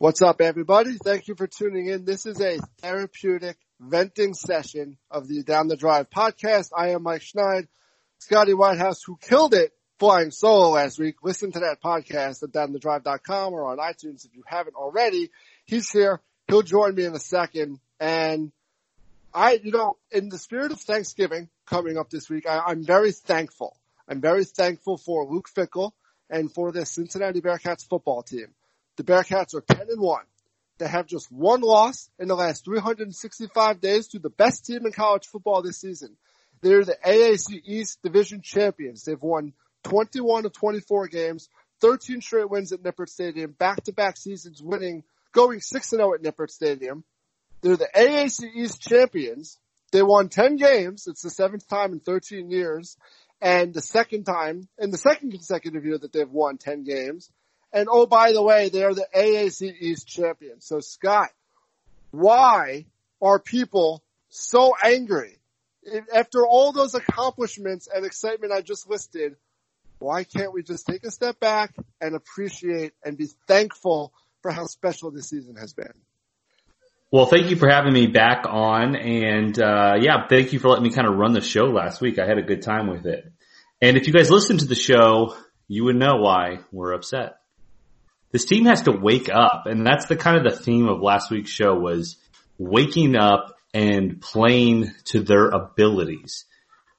What's up, everybody? Thank you for tuning in. This is a therapeutic venting session of the Down the Drive podcast. I am Mike Schneid, Scotty Whitehouse, who killed it flying solo last week. Listen to that podcast at downthedrive.com or on iTunes if you haven't already. He's here. He'll join me in a second. And I, you know, in the spirit of Thanksgiving coming up this week, I, I'm very thankful. I'm very thankful for Luke Fickell and for the Cincinnati Bearcats football team. The Bearcats are 10 and 1. They have just one loss in the last 365 days to the best team in college football this season. They're the AAC East Division champions. They've won 21 of 24 games, 13 straight wins at Nippert Stadium, back-to-back seasons winning, going 6-0 at Nippert Stadium. They're the AAC East champions. They won 10 games. It's the seventh time in 13 years. And the second time, in the second consecutive year that they've won 10 games. And oh, by the way, they're the AAC East champions. So Scott, why are people so angry? After all those accomplishments and excitement I just listed, why can't we just take a step back and appreciate and be thankful for how special this season has been? Well, thank you for having me back on. And, uh, yeah, thank you for letting me kind of run the show last week. I had a good time with it. And if you guys listened to the show, you would know why we're upset. This team has to wake up. And that's the kind of the theme of last week's show was waking up and playing to their abilities.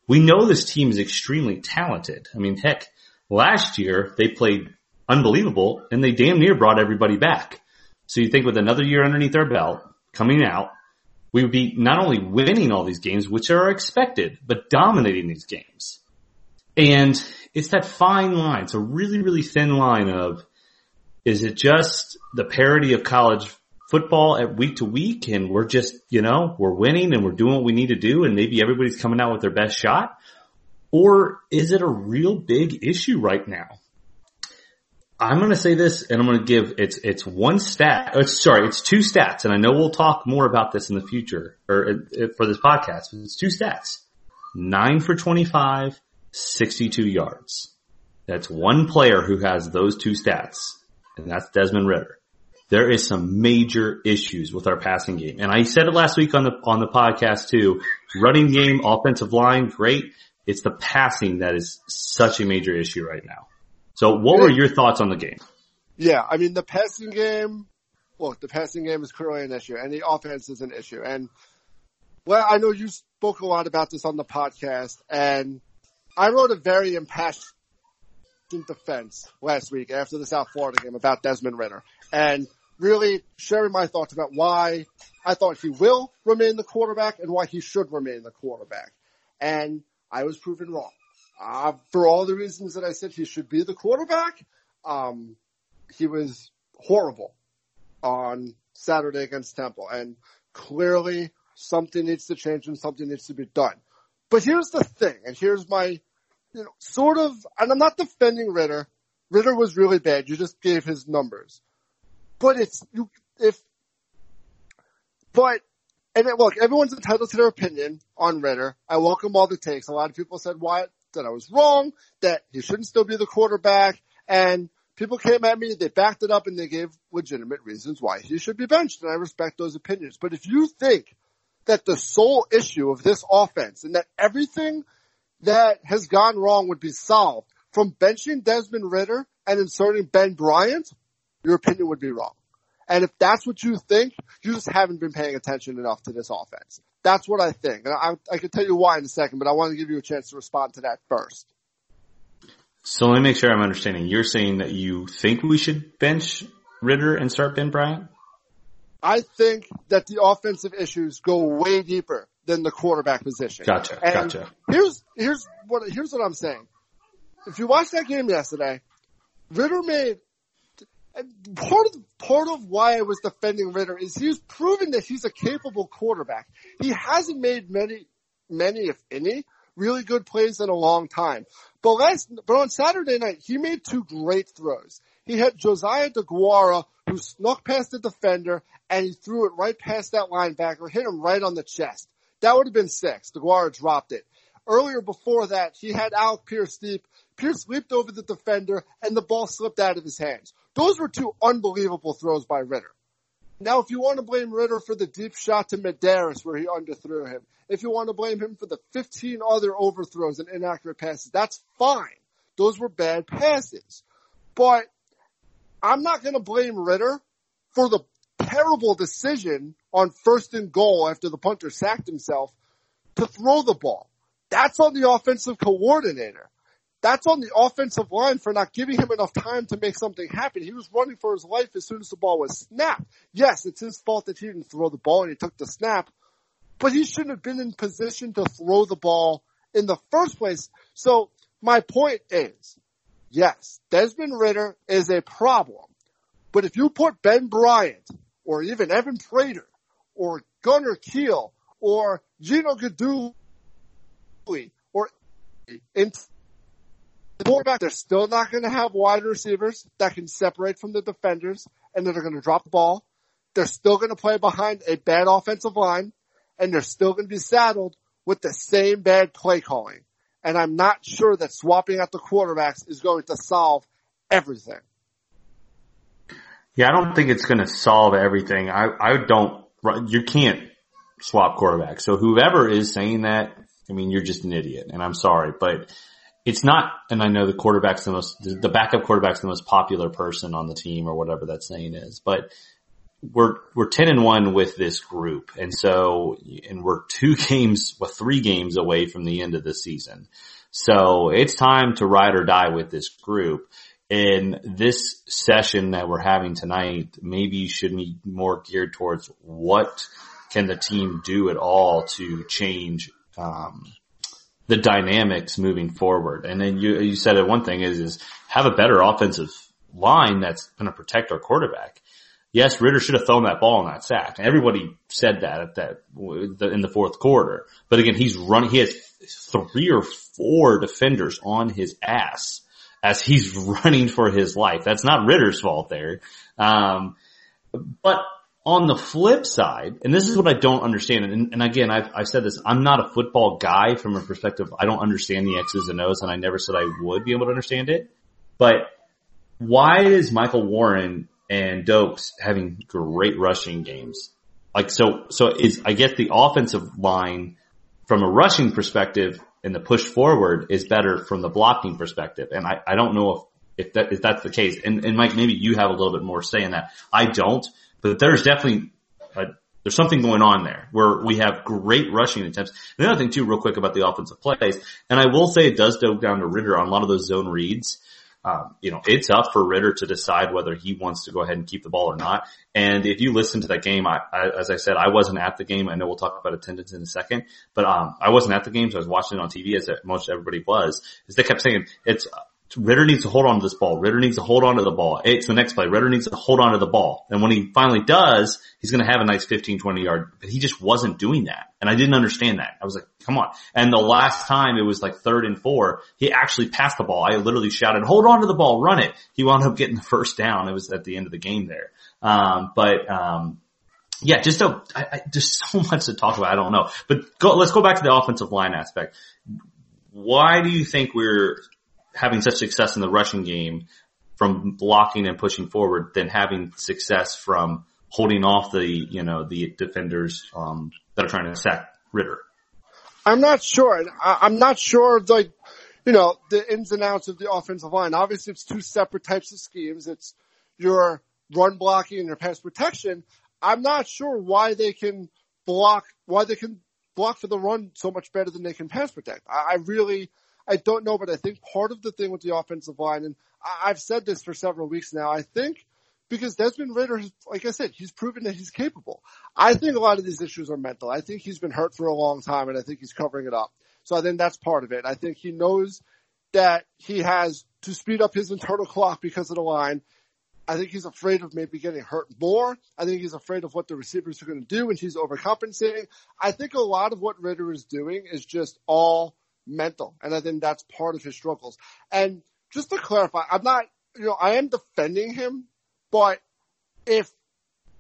We know this team is extremely talented. I mean, heck, last year they played unbelievable and they damn near brought everybody back. So you think with another year underneath their belt coming out, we would be not only winning all these games, which are expected, but dominating these games. And it's that fine line. It's a really, really thin line of, is it just the parity of college football at week to week and we're just, you know, we're winning and we're doing what we need to do and maybe everybody's coming out with their best shot? Or is it a real big issue right now? I'm going to say this and I'm going to give it's, it's one stat. Uh, sorry, it's two stats and I know we'll talk more about this in the future or uh, for this podcast, but it's two stats. Nine for 25, 62 yards. That's one player who has those two stats and that's Desmond Ridder. there is some major issues with our passing game. And I said it last week on the, on the podcast too. Running game, offensive line, great. It's the passing that is such a major issue right now. So what were your thoughts on the game? Yeah, I mean the passing game, look, the passing game is clearly an issue and the offense is an issue. And well, I know you spoke a lot about this on the podcast and I wrote a very impassioned defense last week after the South Florida game about Desmond Ridder. And really sharing my thoughts about why I thought he will remain the quarterback and why he should remain the quarterback. And I was proven wrong. Uh, for all the reasons that I said he should be the quarterback, um, he was horrible on Saturday against Temple. And clearly something needs to change and something needs to be done. But here's the thing, and here's my, you know, sort of, and I'm not defending Ridder. Ridder was really bad. You just gave his numbers. But it's you if but and it, look, everyone's entitled to their opinion on Ridder. I welcome all the takes. A lot of people said why that I was wrong, that he shouldn't still be the quarterback, and people came at me, they backed it up and they gave legitimate reasons why he should be benched, and I respect those opinions. But if you think that the sole issue of this offense and that everything that has gone wrong would be solved from benching Desmond Ridder and inserting Ben Bryant, your opinion would be wrong. And if that's what you think, you just haven't been paying attention enough to this offense. That's what I think. And I, I can tell you why in a second, but I want to give you a chance to respond to that first. So let me make sure I'm understanding. You're saying that you think we should bench Ridder and start Ben Bryant? I think that the offensive issues go way deeper than the quarterback position. Gotcha. And gotcha. Here's here's what here's what I'm saying. If you watched that game yesterday, Ridder made and part of part of why I was defending Ridder is he's proven that he's a capable quarterback. He hasn't made many, many if any, really good plays in a long time. But last, but on Saturday night, he made two great throws. He had Josiah DeGuara who snuck past the defender and he threw it right past that linebacker, hit him right on the chest. That would have been six. DeGuara dropped it. Earlier before that, he had Alec Pierce deep Pierce leaped over the defender and the ball slipped out of his hands. those were two unbelievable throws by Ridder. Now, if you want to blame Ridder for the deep shot to Medaris where he underthrew him, if you want to blame him for the 15 other overthrows and inaccurate passes, that's fine. Those were bad passes. But I'm not going to blame Ridder for the terrible decision on first and goal after the punter sacked himself to throw the ball. That's on the offensive coordinator. That's on the offensive line for not giving him enough time to make something happen. He was running for his life as soon as the ball was snapped. Yes, it's his fault that he didn't throw the ball and he took the snap, but he shouldn't have been in position to throw the ball in the first place. So my point is, yes, Desmond Ridder is a problem, but if you put Ben Bryant or even Evan Prater or Gunner Keel or Gino Guidugli or quarterback, they're still not going to have wide receivers that can separate from the defenders and that are going to drop the ball. They're still going to play behind a bad offensive line and they're still going to be saddled with the same bad play calling. And I'm not sure that swapping out the quarterbacks is going to solve everything. Yeah, I don't think it's going to solve everything. I, I don't, you can't swap quarterbacks. So whoever is saying that, I mean, you're just an idiot and I'm sorry, but it's not, and I know the quarterback's the most, the backup quarterback's the most popular person on the team or whatever that saying is, but we're, we're 10 and 1 with this group. And so, and we're two games, well, three games away from the end of the season. So it's time to ride or die with this group. And this session that we're having tonight maybe should be more geared towards what can the team do at all to change, um, the dynamics moving forward. And then you, you said it one thing is, is have a better offensive line that's going to protect our quarterback. Yes, Ridder should have thrown that ball and not sacked. Everybody said that at that in the fourth quarter. But again, he's running. He has three or four defenders on his ass as he's running for his life. That's not Ridder's fault there. Um, but on the flip side, and this is what I don't understand, and, and again, I've, I've, said this, I'm not a football guy from a perspective, I don't understand the X's and O's, and I never said I would be able to understand it, but why is Michael Warren and Doaks having great rushing games? Like, so, so is, I guess the offensive line from a rushing perspective and the push forward is better from the blocking perspective, and I, I don't know if, if that, if that's the case, and, and Mike, maybe you have a little bit more say in that. I don't, but there's definitely a, there's something going on there where we have great rushing attempts. And the other thing too, real quick about the offensive plays, and I will say it does go down to Ridder on a lot of those zone reads. Um, you know, it's up for Ridder to decide whether he wants to go ahead and keep the ball or not. And if you listen to that game, I, I, as I said, I wasn't at the game. I know we'll talk about attendance in a second, but um, I wasn't at the game, so I was watching it on TV as most everybody was. Is they kept saying it's Ridder needs to hold on to this ball. Ridder needs to hold on to the ball. It's the next play. Ridder needs to hold on to the ball. And when he finally does, he's going to have a nice 15, 20 yard, but he just wasn't doing that. And I didn't understand that. I was like, come on. And the last time it was like third and four, he actually passed the ball. I literally shouted, hold on to the ball, run it. He wound up getting the first down. It was at the end of the game there. Um, but, um, yeah, just a, I, I, there's so much to talk about. I don't know, but go, let's go back to the offensive line aspect. Why do you think we're having such success in the rushing game from blocking and pushing forward than having success from holding off the, you know, the defenders, um, that are trying to sack Ridder. I'm not sure. I'm not sure, like, you know, the ins and outs of the offensive line. Obviously it's two separate types of schemes. It's your run blocking and your pass protection. I'm not sure why they can block, why they can block for the run so much better than they can pass protect. I, I really, I don't know, but I think part of the thing with the offensive line, and I've said this for several weeks now, I think because Desmond has, like I said, he's proven that he's capable. I think a lot of these issues are mental. I think he's been hurt for a long time and I think he's covering it up. So I think that's part of it. I think he knows that he has to speed up his internal clock because of the line. I think he's afraid of maybe getting hurt more. I think he's afraid of what the receivers are going to do and he's overcompensating. I think a lot of what Ridder is doing is just all mental. And I think that's part of his struggles. And just to clarify, I'm not, you know, I am defending him, but if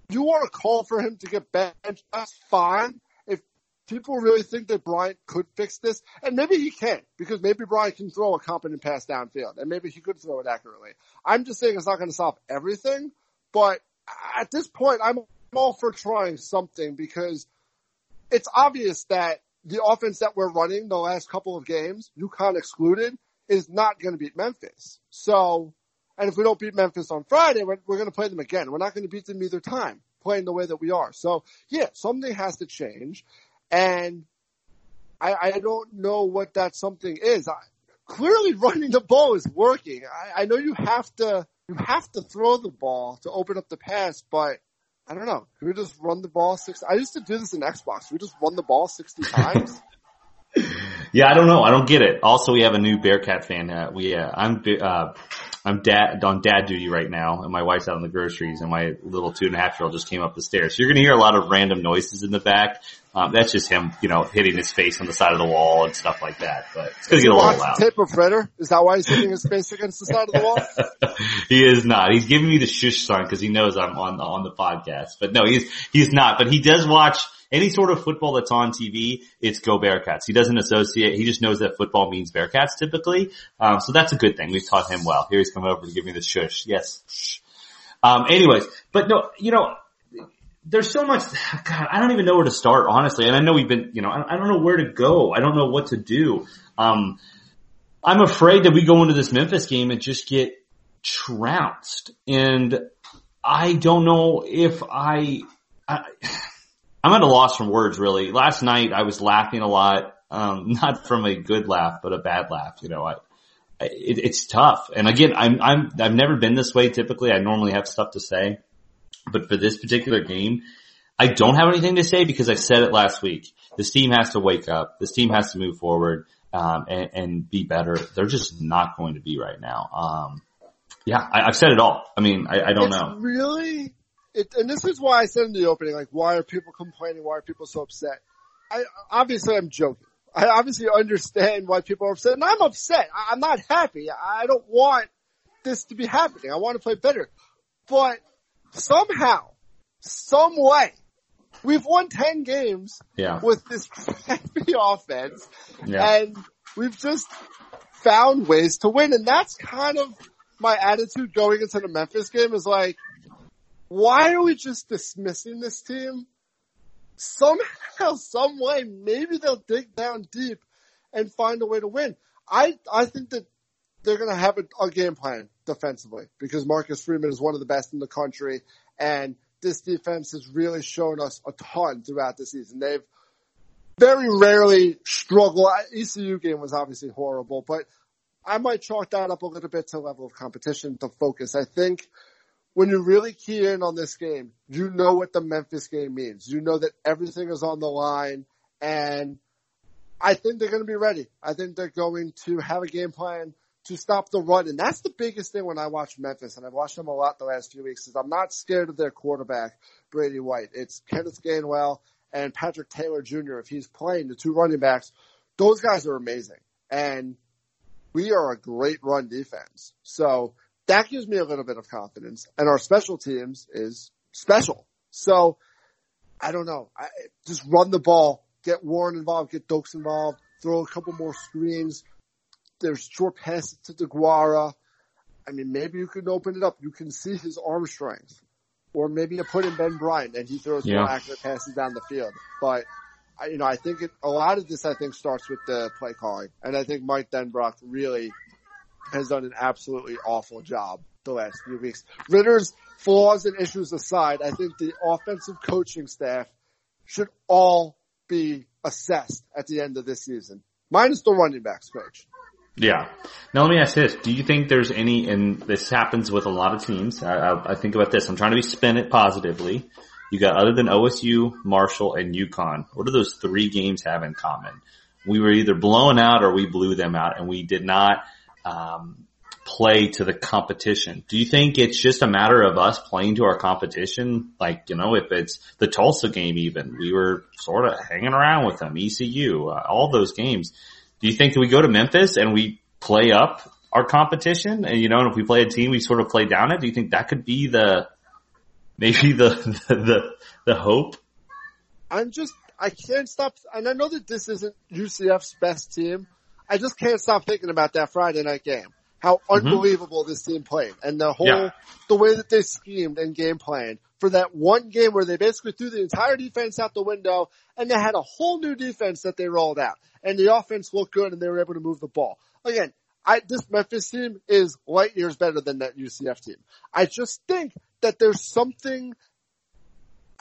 you want to call for him to get benched, that's fine. If people really think that Bryant could fix this, and maybe he can, because maybe Bryant can throw a competent pass downfield, and maybe he could throw it accurately. I'm just saying it's not going to solve everything, but at this point, I'm all for trying something because it's obvious that the offense that we're running the last couple of games, UConn excluded, is not going to beat Memphis. So, and if we don't beat Memphis on Friday, we're, we're going to play them again. We're not going to beat them either time playing the way that we are. So yeah, something has to change. And I, I don't know what that something is. I, clearly running the ball is working. I, I know you have to, you have to throw the ball to open up the pass, but I don't know. Can we just run the ball six? I used to do this in Xbox. Can we just run the ball 60 times? yeah, I don't know. I don't get it. Also, we have a new Bearcat fan. Uh, we, uh, I'm, uh, I'm dad on dad duty right now, and my wife's out on the groceries, and my little two and a half year old just came up the stairs. So you're gonna hear a lot of random noises in the back. Um, that's just him, you know, hitting his face on the side of the wall and stuff like that. But it's gonna get a little loud. Tape of Fredder? Is that why he's hitting his face against the side of the wall? he is not. He's giving me the shush sign because he knows I'm on on the podcast. But no, he's he's not. But he does watch any sort of football that's on TV, it's go Bearcats. He doesn't associate, he just knows that football means Bearcats typically. Um, so that's a good thing. We've taught him well. Here he's coming over to give me the shush. Yes. Um, anyways, but no, you know, there's so much, God, I don't even know where to start, honestly. And I know we've been, you know, I, don't know where to go. I don't know what to do. Um, I'm afraid that we go into this Memphis game and just get trounced. And I don't know if I, I I'm at a loss from words really. Last night I was laughing a lot, um, not from a good laugh, but a bad laugh. You know, I, it, it's tough. And again, I'm, I'm, I've never been this way. Typically I normally have stuff to say, but for this particular game, I don't have anything to say because I said it last week. This team has to wake up. This team has to move forward, um, and, and be better. They're just not going to be right now. Um, yeah, I, have said it all. I mean, I, I don't it's know. Really? it, and this is why I said in the opening, like, why are people complaining? Why are people so upset? I, obviously I'm joking. I obviously understand why people are upset and I'm upset. I, I'm not happy. I don't want this to be happening. I want to play better. But somehow, some way, we've won 10 games yeah. with this crappy offense yeah. and we've just found ways to win. And that's kind of my attitude going into the Memphis game is like, why are we just dismissing this team? Somehow, some way, maybe they'll dig down deep and find a way to win. I, I think that they're going to have a, a, game plan defensively because Marcus Freeman is one of the best in the country and this defense has really shown us a ton throughout the season. They've very rarely struggled. ECU game was obviously horrible, but I might chalk that up a little bit to level of competition, to focus. I think when you really key in on this game, you know what the Memphis game means. You know that everything is on the line and I think they're going to be ready. I think they're going to have a game plan to stop the run. And that's the biggest thing when I watch Memphis and I've watched them a lot the last few weeks is I'm not scared of their quarterback, Brady White. It's Kenneth Gainwell and Patrick Taylor Jr. If he's playing the two running backs, those guys are amazing. And we are a great run defense. So that gives me a little bit of confidence. And our special teams is special. So I don't know. I, just run the ball, get Warren involved, get Doaks involved, throw a couple more screens. There's short passes to DeGuara. I mean, maybe you can open it up. You can see his arm strength. Or maybe you put in Ben Bryant and he throws yeah. more accurate passes down the field. But, you know, I think it, a lot of this, I think, starts with the play calling. And I think Mike Denbrock really has done an absolutely awful job the last few weeks. Ridder's flaws and issues aside, I think the offensive coaching staff should all be assessed at the end of this season, minus the running backs coach. Yeah. Now let me ask this: Do you think there's any? And this happens with a lot of teams. I, I, I think about this. I'm trying to be spin it positively. You got other than OSU, Marshall, and UConn. What do those three games have in common? We were either blown out or we blew them out, and we did not um, play to the competition. Do you think it's just a matter of us playing to our competition? Like, you know, if it's the Tulsa game even, we were sort of hanging around with them, ECU, uh, all those games. Do you think that we go to Memphis and we play up our competition and, you know, and if we play a team, we sort of play down it? Do you think that could be the, maybe the, the, the, the hope? I'm just, I can't stop, and I know that this isn't UCF's best team. I just can't stop thinking about that Friday night game. How mm-hmm. unbelievable this team played and the whole, yeah. the way that they schemed and game planned for that one game where they basically threw the entire defense out the window and they had a whole new defense that they rolled out and the offense looked good and they were able to move the ball. Again, I, this Memphis team is light years better than that UCF team. I just think that there's something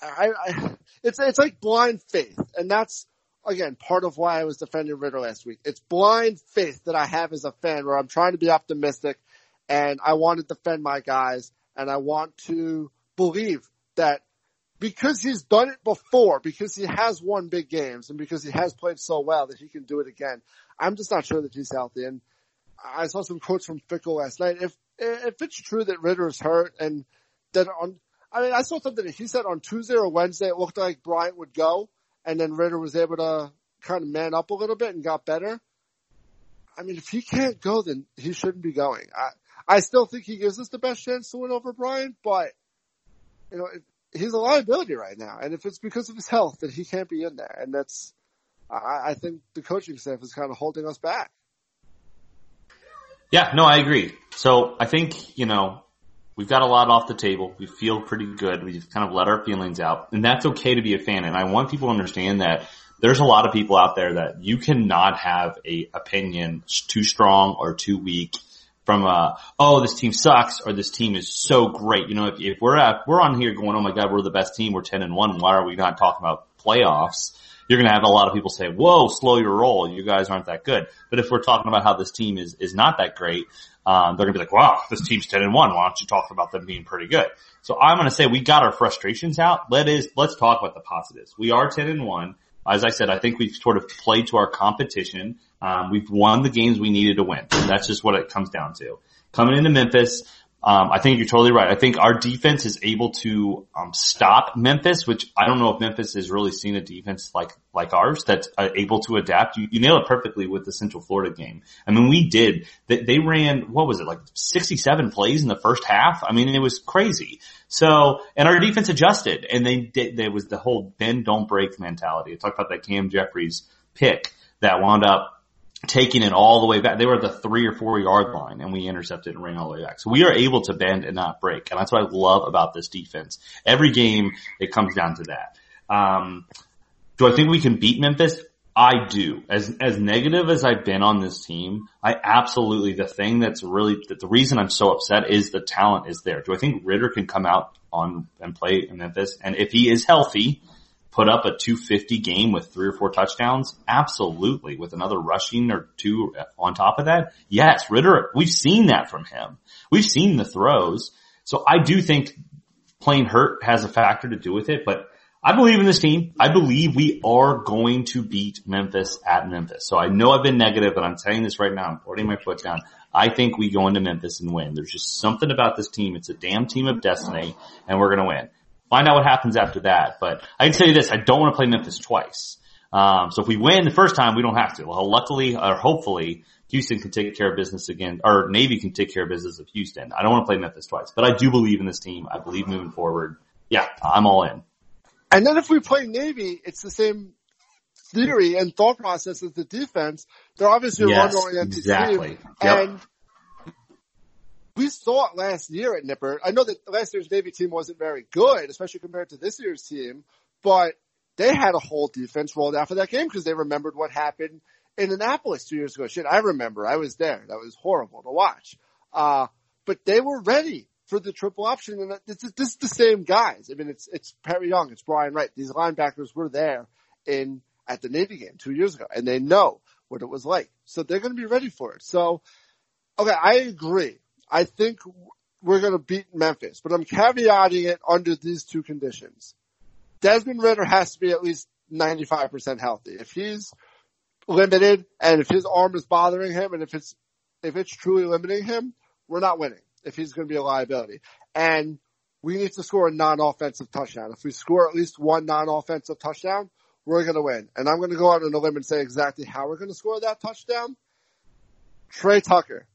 I, I, it's it's like blind faith, and that's again part of why I was defending Ridder last week. It's blind faith that I have as a fan, where I'm trying to be optimistic, and I want to defend my guys, and I want to believe that because he's done it before, because he has won big games, and because he has played so well that he can do it again. I'm just not sure that he's healthy, and I saw some quotes from Fickell last night. If if it's true that Ridder is hurt and that on I mean, I saw something that he said on Tuesday or Wednesday. It looked like Bryant would go, and then Ridder was able to kind of man up a little bit and got better. I mean, if he can't go, then he shouldn't be going. I I still think he gives us the best chance to win over Bryant, but you know, he's a liability right now, and if it's because of his health, then he can't be in there, and that's. I, I think the coaching staff is kind of holding us back. Yeah, no, I agree. So I think, you know, We've got a lot off the table. We feel pretty good. We just kind of let our feelings out and that's okay to be a fan. And I want people to understand that there's a lot of people out there that you cannot have a opinion too strong or too weak from a, oh, this team sucks or this team is so great. You know, if, if we're at, we're on here going, oh my God, we're the best team. We're 10 and 1. Why are we not talking about playoffs? You're going to have a lot of people say, whoa, slow your roll. You guys aren't that good. But if we're talking about how this team is, is not that great, um, they're gonna be like, wow, this team's 10 and 1. Why don't you talk about them being pretty good? So I'm gonna say we got our frustrations out. Let is, let's talk about the positives. We are 10 and 1. As I said, I think we've sort of played to our competition. Um, we've won the games we needed to win. That's just what it comes down to. Coming into Memphis, um, I think you're totally right. I think our defense is able to um, stop Memphis, which I don't know if Memphis has really seen a defense like like ours that's uh, able to adapt. You, you nailed it perfectly with the Central Florida game. I mean, we did. They, they ran what was it like 67 plays in the first half? I mean, it was crazy. So, and our defense adjusted, and they did. There was the whole bend don't break mentality. I talked about that Cam Jeffries pick that wound up taking it all the way back. They were at the three or four yard line and we intercepted and ran all the way back. So we are able to bend and not break. And that's what I love about this defense. Every game, it comes down to that. Um, do I think we can beat Memphis? I do. As, as negative as I've been on this team, I absolutely, the thing that's really, that the reason I'm so upset is the talent is there. Do I think Ridder can come out on and play in Memphis? And if he is healthy, put up a 250 game with three or four touchdowns? Absolutely. With another rushing or two on top of that? Yes, Ridder, we've seen that from him. We've seen the throws. So I do think playing hurt has a factor to do with it, but I believe in this team. I believe we are going to beat Memphis at Memphis. So I know I've been negative, but I'm saying this right now. I'm putting my foot down. I think we go into Memphis and win. There's just something about this team. It's a damn team of destiny and we're going to win. Find out what happens after that. But I can tell you this, I don't want to play Memphis twice. Um, so if we win the first time, we don't have to. Well, luckily or hopefully, Houston can take care of business again, or Navy can take care of business of Houston. I don't want to play Memphis twice, but I do believe in this team. I believe moving forward. Yeah, I'm all in. And then if we play Navy, it's the same theory and thought process as the defense. They're obviously a yes, run-oriented exactly. team. Yep. And we saw it last year at Nippert. I know that last year's Navy team wasn't very good, especially compared to this year's team, but they had a whole defense rolled out for that game because they remembered what happened in Annapolis two years ago. Shit, I remember. I was there. That was horrible to watch. Uh, but they were ready for the triple option, and this is, this is the same guys. I mean, it's it's Perry Young, it's Brian Wright. These linebackers were there in at the Navy game two years ago, and they know what it was like, so they're going to be ready for it. So, okay, I agree. I think we're going to beat Memphis, but I'm caveating it under these two conditions. Desmond Ridder has to be at least 95% healthy. If he's limited and if his arm is bothering him and if it's, if it's truly limiting him, we're not winning if he's going to be a liability. And we need to score a non-offensive touchdown. If we score at least one non-offensive touchdown, we're going to win. And I'm going to go out on a limb and say exactly how we're going to score that touchdown. Tre Tucker.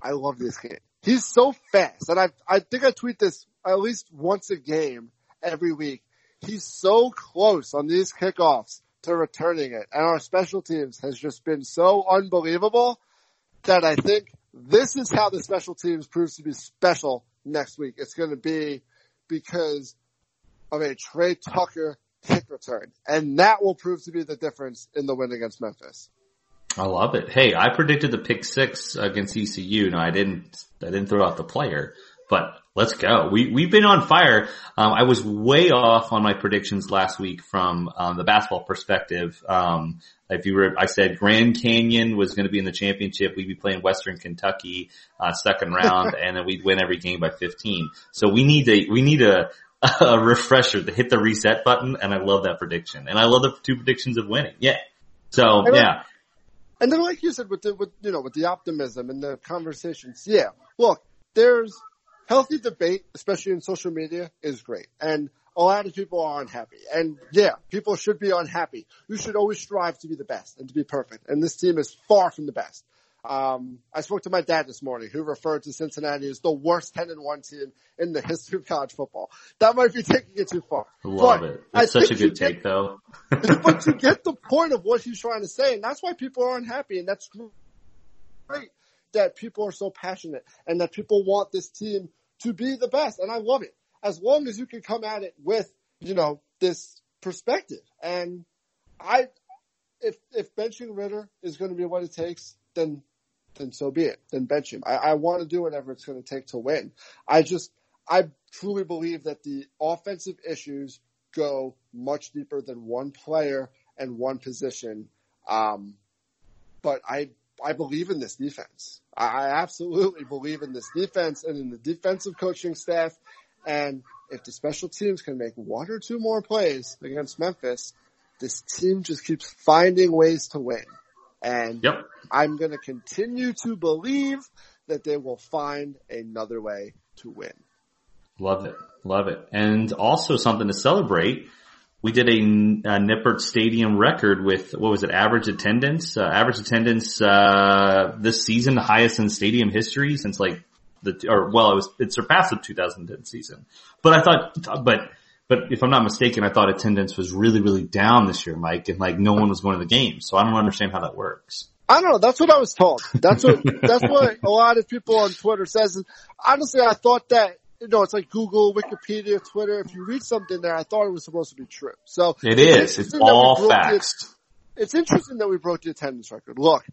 I love this kid. He's so fast. And I, I think I tweet this at least once a game every week. He's so close on these kickoffs to returning it. And our special teams has just been so unbelievable that I think this is how the special teams proves to be special next week. It's going to be because of a Tre Tucker kick return. And that will prove to be the difference in the win against Memphis. I love it. Hey, I predicted the pick six against ECU. No, I didn't, I didn't throw out the player, but let's go. We, we've been on fire. Um, I was way off on my predictions last week from, um, the basketball perspective. Um, if you were, I said Grand Canyon was going to be in the championship. We'd be playing Western Kentucky, uh, second round and then we'd win every game by 15. So we need to, we need a, a refresher to hit the reset button. And I love that prediction. And I love the two predictions of winning. Yeah. So yeah. And then, like you said, with the, with, you know, with the optimism and the conversations, yeah, look, there's healthy debate, especially in social media is great. And a lot of people are unhappy. And yeah, people should be unhappy. You should always strive to be the best and to be perfect. And this team is far from the best. Um, I spoke to my dad this morning who referred to Cincinnati as the worst 10 and 1 team in the history of college football. That might be taking it too far. Love but it. It's such a good take get, though. but you get the point of what he's trying to say and that's why people are unhappy and that's great that people are so passionate and that people want this team to be the best and I love it. As long as you can come at it with, you know, this perspective and I, if, if benching Ridder is going to be what it takes, then then so be it. Then bench him. I, I want to do whatever it's going to take to win. I just, I truly believe that the offensive issues go much deeper than one player and one position. Um, but I, I believe in this defense. I absolutely believe in this defense and in the defensive coaching staff. And if the special teams can make one or two more plays against Memphis, this team just keeps finding ways to win. And yep. I'm going to continue to believe that they will find another way to win. Love it. Love it. And also something to celebrate. We did a, a Nippert Stadium record with, what was it, average attendance? Uh, average attendance, uh, this season, the highest in stadium history since like the, or well, it was, it surpassed the 2010 season. But I thought, but but if I'm not mistaken, I thought attendance was really, really down this year, Mike, and like no one was going to the games. So I don't understand how that works. I don't know. That's what I was told. That's what that's what a lot of people on Twitter says. honestly, I thought that you know it's like Google, Wikipedia, Twitter. If you read something there, I thought it was supposed to be true. So it is. It's all facts. The, it's interesting that we broke the attendance record. Look,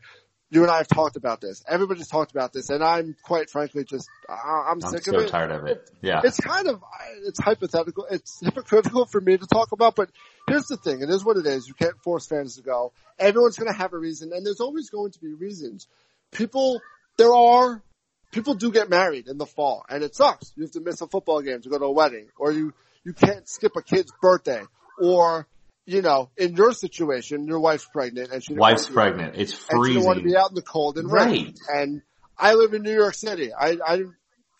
you and I have talked about this. Everybody's talked about this, and I'm quite frankly just I'm, I'm sick so of it. Tired of it. Yeah, it's kind of it's hypothetical. It's hypocritical for me to talk about, but here's the thing: it is what it is. You can't force fans to go. Everyone's going to have a reason, and there's always going to be reasons. People, there are people do get married in the fall, and it sucks. You have to miss a football game to go to a wedding, or you you can't skip a kid's birthday, or you know, in your situation, your wife's pregnant and she wife's pregnant. Out, it's freezing. And she want to be out in the cold and right. rain. And I live in New York City. I, I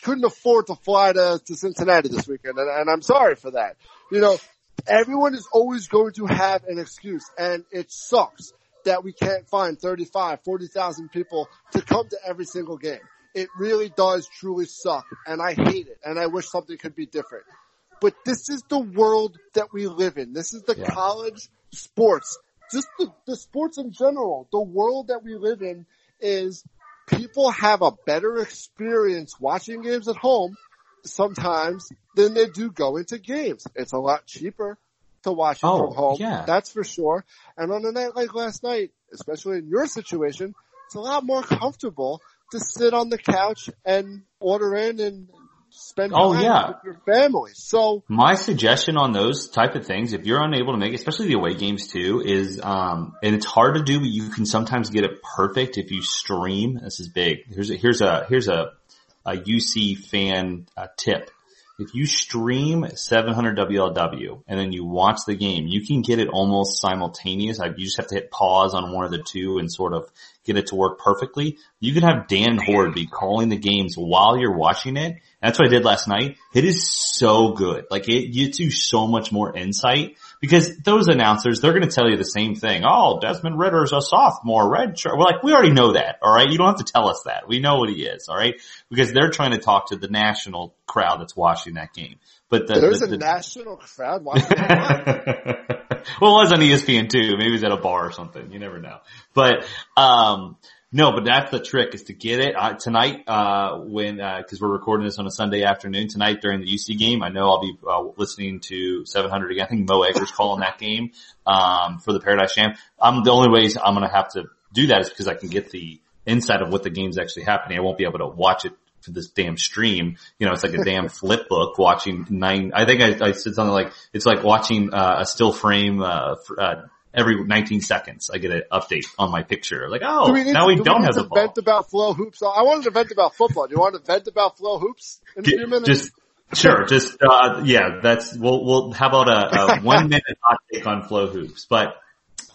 couldn't afford to fly to, to Cincinnati this weekend, and, and I'm sorry for that. You know, everyone is always going to have an excuse, and it sucks that we can't find 35, 40,000 people to come to every single game. It really does truly suck, and I hate it, and I wish something could be different but this is the world that we live in. This is the yeah. college sports, just the, the sports in general. The world that we live in is people have a better experience watching games at home sometimes than they do going to games. It's a lot cheaper to watch it oh, from home. Yeah. That's for sure. And on a night like last night, especially in your situation, it's a lot more comfortable to sit on the couch and order in and spend oh, yeah. with your family. So my suggestion on those type of things, if you're unable to make, especially the away games too, is um, and it's hard to do, but you can sometimes get it perfect if you stream. This is big. Here's a here's a here's a a UC fan uh, tip. If you stream 700 WLW and then you watch the game, you can get it almost simultaneous. You just have to hit pause on one of the two and sort of get it to work perfectly. You can have Dan Hoard be calling the games while you're watching it. That's what I did last night. It is so good. Like it gives you so much more insight because those announcers, they're going to tell you the same thing. Oh, Desmond Ridder's a sophomore red shirt. We're like, we already know that. All right. You don't have to tell us that. We know what he is. All right. Because they're trying to talk to the national crowd that's watching that game. But the, there's the, a national crowd watching that well, it was on ESPN too. Maybe it's at a bar or something. You never know. But, um, no, but that's the trick is to get it uh, tonight, uh, when, uh, cause we're recording this on a Sunday afternoon tonight during the UC game. I know I'll be, uh, listening to 700 again. I think Mo Egger's calling that game, um, for the Paradise Jam. I'm the only ways I'm going to have to do that is because I can get the insight of what the game's actually happening. I won't be able to watch it for this damn stream. You know, it's like a damn flip book watching nine. I think I, I said something like it's like watching uh, a still frame uh, for, uh, every 19 seconds. I get an update on my picture. Like, oh, Do we need now we do don't need have to the ball. vent about flow hoops. I wanted to vent about football. Do you want to vent about flow hoops in a few minutes? Just sure, just uh, yeah. That's we'll we'll how about a, a one minute hot take on flow hoops, but.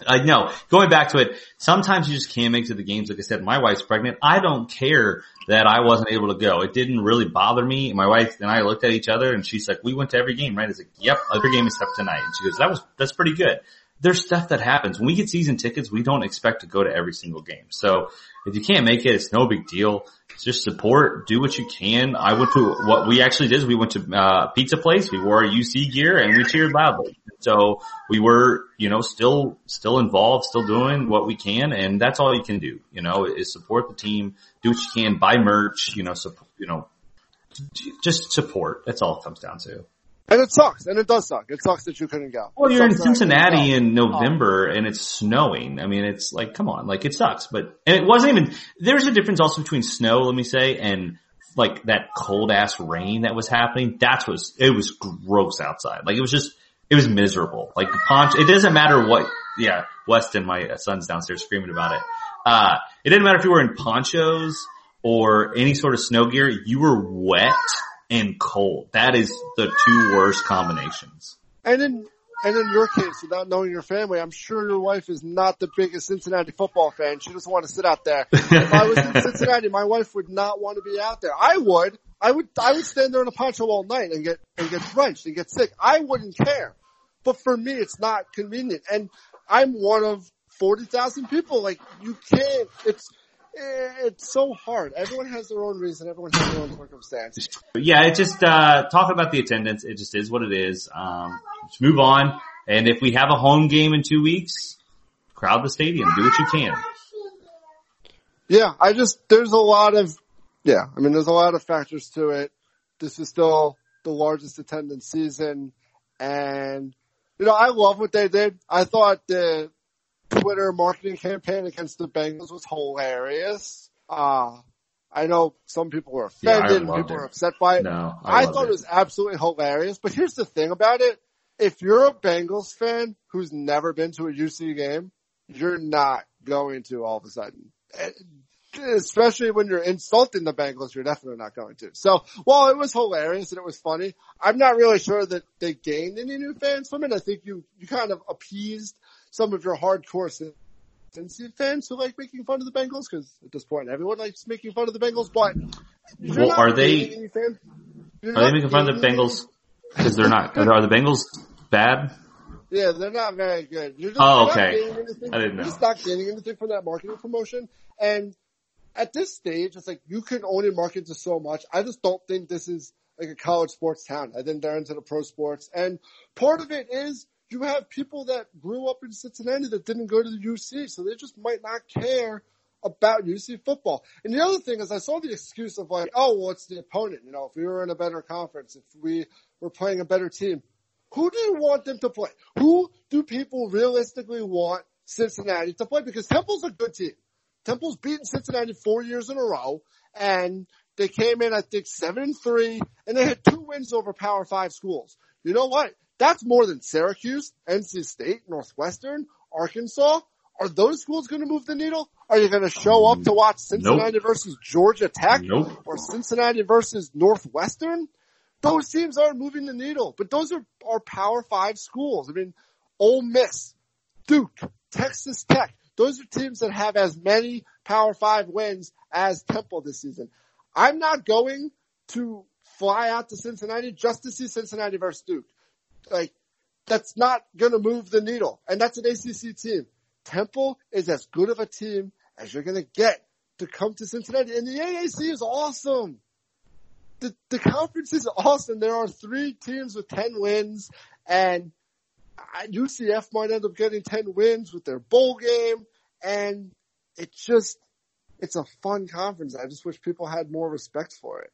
Uh, know. going back to it, sometimes you just can't make it to the games. Like I said, my wife's pregnant. I don't care that I wasn't able to go. It didn't really bother me. My wife and I looked at each other and she's like, we went to every game, right? I was like, yep, every game except tonight. And she goes, that was, that's pretty good. There's stuff that happens. When we get season tickets, we don't expect to go to every single game. So if you can't make it, it's no big deal. Just support, do what you can. I went to what we actually did is we went to uh pizza place, we wore our UC gear and we cheered loudly. So we were, you know, still still involved, still doing what we can and that's all you can do, you know, is support the team, do what you can, buy merch, you know, support, you know, just support. That's all it comes down to. And it sucks, and it does suck. It sucks that you couldn't go. Well, It you're in sucks that I couldn't Cincinnati in November and it's snowing. I mean, it's like, come on, like it sucks, but, and it wasn't even, there's a difference also between snow, let me say, and like that cold ass rain that was happening. That's was, it was gross outside. Like it was just, it was miserable. Like poncho, it doesn't matter what, yeah, Weston, my son's downstairs screaming about it. Uh, it didn't matter if you were in ponchos or any sort of snow gear, you were wet and cold. That is the two worst combinations. And in and in your case, without knowing your family, I'm sure your wife is not the biggest Cincinnati football fan. She doesn't want to sit out there. If I was in Cincinnati, my wife would not want to be out there. I would. I would. I would stand there in a poncho all night and get and get drenched and get sick. I wouldn't care. But for me, it's not convenient. And I'm one of forty thousand people. Like you can't. It's it's so hard. Everyone has their own reason. Everyone has their own circumstance. Yeah, it just uh talking about the attendance, it just is what it is. Um just move on. And if we have a home game in two weeks, crowd the stadium. Do what you can. Yeah, I just there's a lot of yeah, I mean there's a lot of factors to it. This is still the largest attendance season and you know, I love what they did. I thought the Twitter marketing campaign against the Bengals was hilarious. Uh I know some people were Yeah, offended and people it. were upset by it. No, I, I, thought it. was absolutely hilarious. But here's the thing about it. If you're a Bengals fan who's never been to a UC game, you're not going to all of a sudden. Eh, Especially when you're insulting the Bengals, you're definitely not going to. So while it was hilarious and it was funny, I'm not really sure that they gained any new fans from it. I think you, you kind of appeased some of your hardcore Cincy fans who like making fun of the Bengals because at this point everyone likes making fun of the Bengals, but you're Well, are they- fan- you're Are they making fun of the Bengals because they're not? Are the Bengals bad? Yeah, they're not very good. You're just, Oh, you're okay. I didn't You're know. just not getting anything from that marketing promotion. And at this stage, it's like you can only market to so much. I just don't think this is like a college sports town. I think they're into the pro sports. And part of it is you have people that grew up in Cincinnati that didn't go to the UC, so they just might not care about UC football. And the other thing is I saw the excuse of like, oh, well, the opponent. You know, if we were in a better conference, if we were playing a better team, who do you want them to play? Who do people realistically want Cincinnati to play? Because Temple's a good team. Temple's beaten Cincinnati four years in a row and they came in, I think, seven and three and they had two wins over power five schools. You know what? That's more than Syracuse, NC State, Northwestern, Arkansas. Are those schools going to move the needle? Are you going to show up to watch Cincinnati versus Georgia Tech Nope. or Cincinnati versus Northwestern? Those teams aren't moving the needle, but those are, our power five schools. I mean, Ole Miss, Duke, Texas Tech. Those are teams that have as many power five wins as Temple this season. I'm not going to fly out to Cincinnati just to see Cincinnati versus Duke. Like, that's not to move the needle. And that's an ACC team. Temple is as good of a team as you're to get to come to Cincinnati. And the AAC is awesome. The, the conference is awesome. There are three teams with 10 wins and UCF might end up getting 10 wins with their bowl game and it's just, it's a fun conference. I just wish people had more respect for it.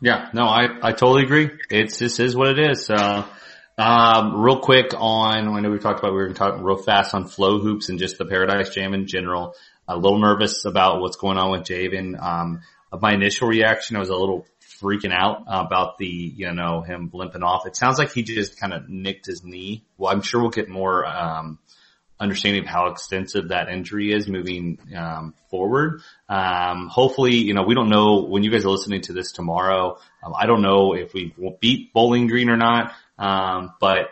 Yeah, no, I, I totally agree. It's just is what it is. So, um, real quick on, I know we talked about, we were talking real fast on flow hoops and just the Paradise Jam in general. A little nervous about what's going on with Javen. Um, my initial reaction, I was a little freaking out about the, you know, him limping off. It sounds like he just kind of nicked his knee. Well, I'm sure we'll get more, um, understanding of how extensive that injury is moving um, forward. Um, hopefully, you know, we don't know when you guys are listening to this tomorrow. Um, I don't know if we will beat Bowling Green or not, um, but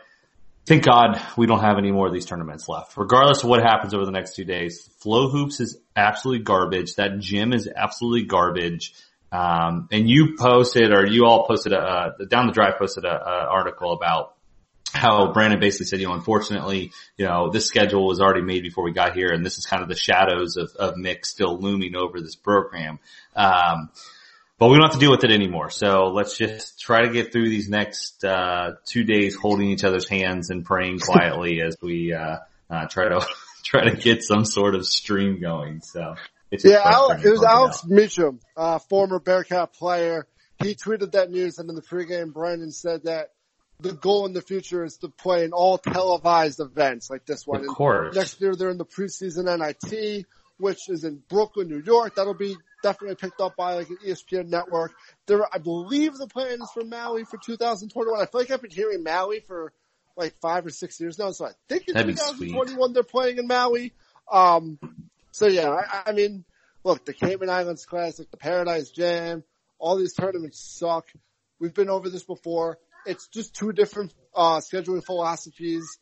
thank God we don't have any more of these tournaments left. Regardless of what happens over the next two days, FloHoops is absolutely garbage. That gym is absolutely garbage. Um, and you posted, or you all posted a, a down the drive posted a, a article about how Brannen basically said, you know, unfortunately, you know, this schedule was already made before we got here, and this is kind of the shadows of, of Mick still looming over this program. Um, but we don't have to deal with it anymore. So let's just try to get through these next uh, two days, holding each other's hands and praying quietly as we uh, uh, try to try to get some sort of stream going. So yeah, Alex, it was Alex out. Meacham, uh, former Bearcat player. He tweeted that news, and in the pregame, Brannen said that the goal in the future is to play in all televised events like this one. Of course. And next year they're in the preseason NIT, which is in Brooklyn, New York. That'll be definitely picked up by like an ESPN network. There, I believe the plan is for Maui for 2021. I feel like I've been hearing Maui for like five or six years now, so I think in 2021 they're playing in Maui. Um, so yeah, I, I mean, look, the Cayman Islands Classic, the Paradise Jam, all these tournaments suck. We've been over this before it's just two different uh, scheduling philosophies.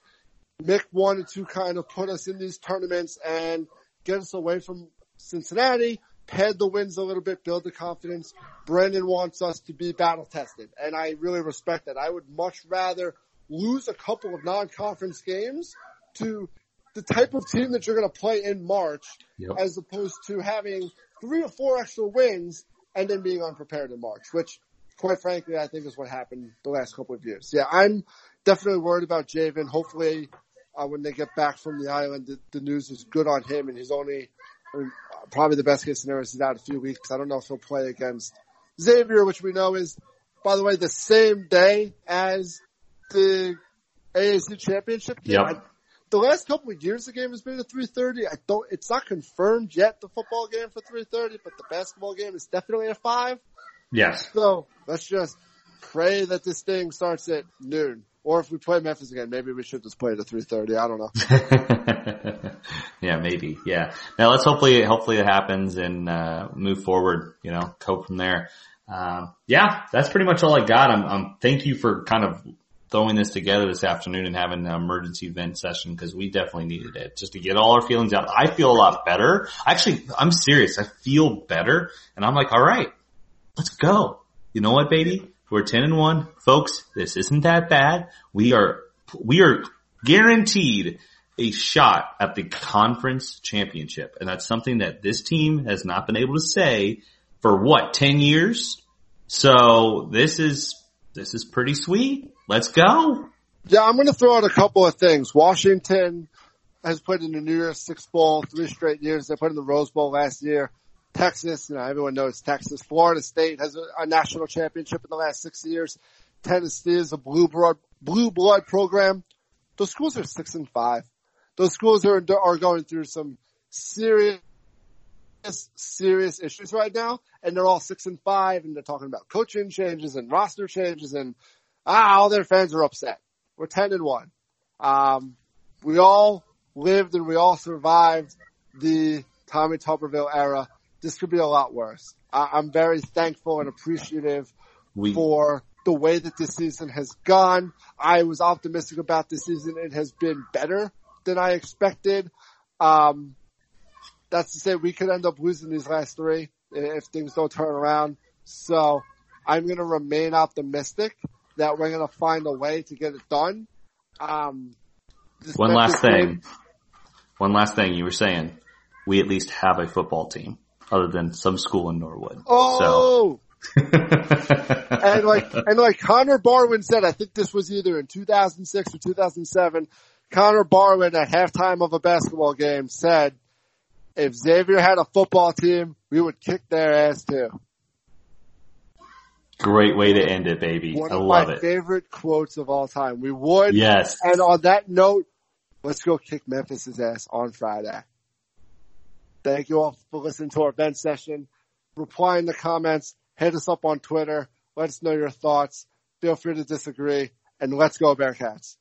Mick wanted to kind of put us in these tournaments and get us away from Cincinnati, pad the wins a little bit, build the confidence. Brannen wants us to be battle tested, and I really respect that. I would much rather lose a couple of non-conference games to the type of team that you're going to play in March, yep. as opposed to having three or four extra wins and then being unprepared in March, which quite frankly, I think is what happened the last couple of years. Yeah, I'm definitely worried about Jaevin. Hopefully, uh, when they get back from the island, the, the, news is good on him, and he's only I mean, probably the best case scenario is he's out a few weeks. I don't know if he'll play against Xavier, which we know is, by the way, the same day as the AAC championship game. Yep. I, the last couple of years, the game has been at 3:30. I don't. It's not confirmed yet the football game for 3:30, but the basketball game is definitely at five. Yes. So let's just pray that this thing starts at noon. Or if we play Memphis again, maybe we should just play it at 3.30. I don't know. yeah, maybe. Yeah. Now let's hopefully, hopefully it happens and, uh, move forward, you know, cope from there. Um, yeah, that's pretty much all I got. I'm, I'm, thank you for kind of throwing this together this afternoon and having an emergency vent session because we definitely needed it just to get all our feelings out. I feel a lot better. Actually, I'm serious. I feel better and I'm like, all right, let's go. You know what, baby? We're 10 and 1. Folks, this isn't that bad. We are, we are guaranteed a shot at the conference championship. And that's something that this team has not been able to say for what, 10 years? So this is, this is pretty sweet. Let's go. Yeah, I'm going to throw out a couple of things. Washington has put in the New Year's Six Bowl three straight years. They put in the Rose Bowl last year. Texas, you know, everyone knows Texas. Florida State has a, a national championship in the last six years. Tennessee is a blue blood, blue blood program. Those schools are six and five. Those schools are, are going through some serious, serious issues right now. And they're all six and five and they're talking about coaching changes and roster changes and ah, all their fans are upset. We're 10 and one. Um, we all lived and we all survived the Tommy Tuberville era this could be a lot worse. I, am very thankful and appreciative we, for the way that this season has gone. I was optimistic about this season. It has been better than I expected. Um, that's to say we could end up losing these last three if things don't turn around. So I'm going to remain optimistic that we're going to find a way to get it done. Um, one last thing. Game, one last thing you were saying. We at least have a football team other than some school in Norwood. Oh, so, and like, and like Connor Barwin said, I think this was either in 2006 or 2007, Connor Barwin at halftime of a basketball game said, if Xavier had a football team, we would kick their ass too. Great way to end it, baby. One I of love my it. favorite quotes of all time. We would. Yes. And on that note, let's go kick Memphis's ass on Friday. Thank you all for listening to our event session. Reply in the comments. Hit us up on Twitter. Let us know your thoughts. Feel free to disagree. And let's go Bearcats.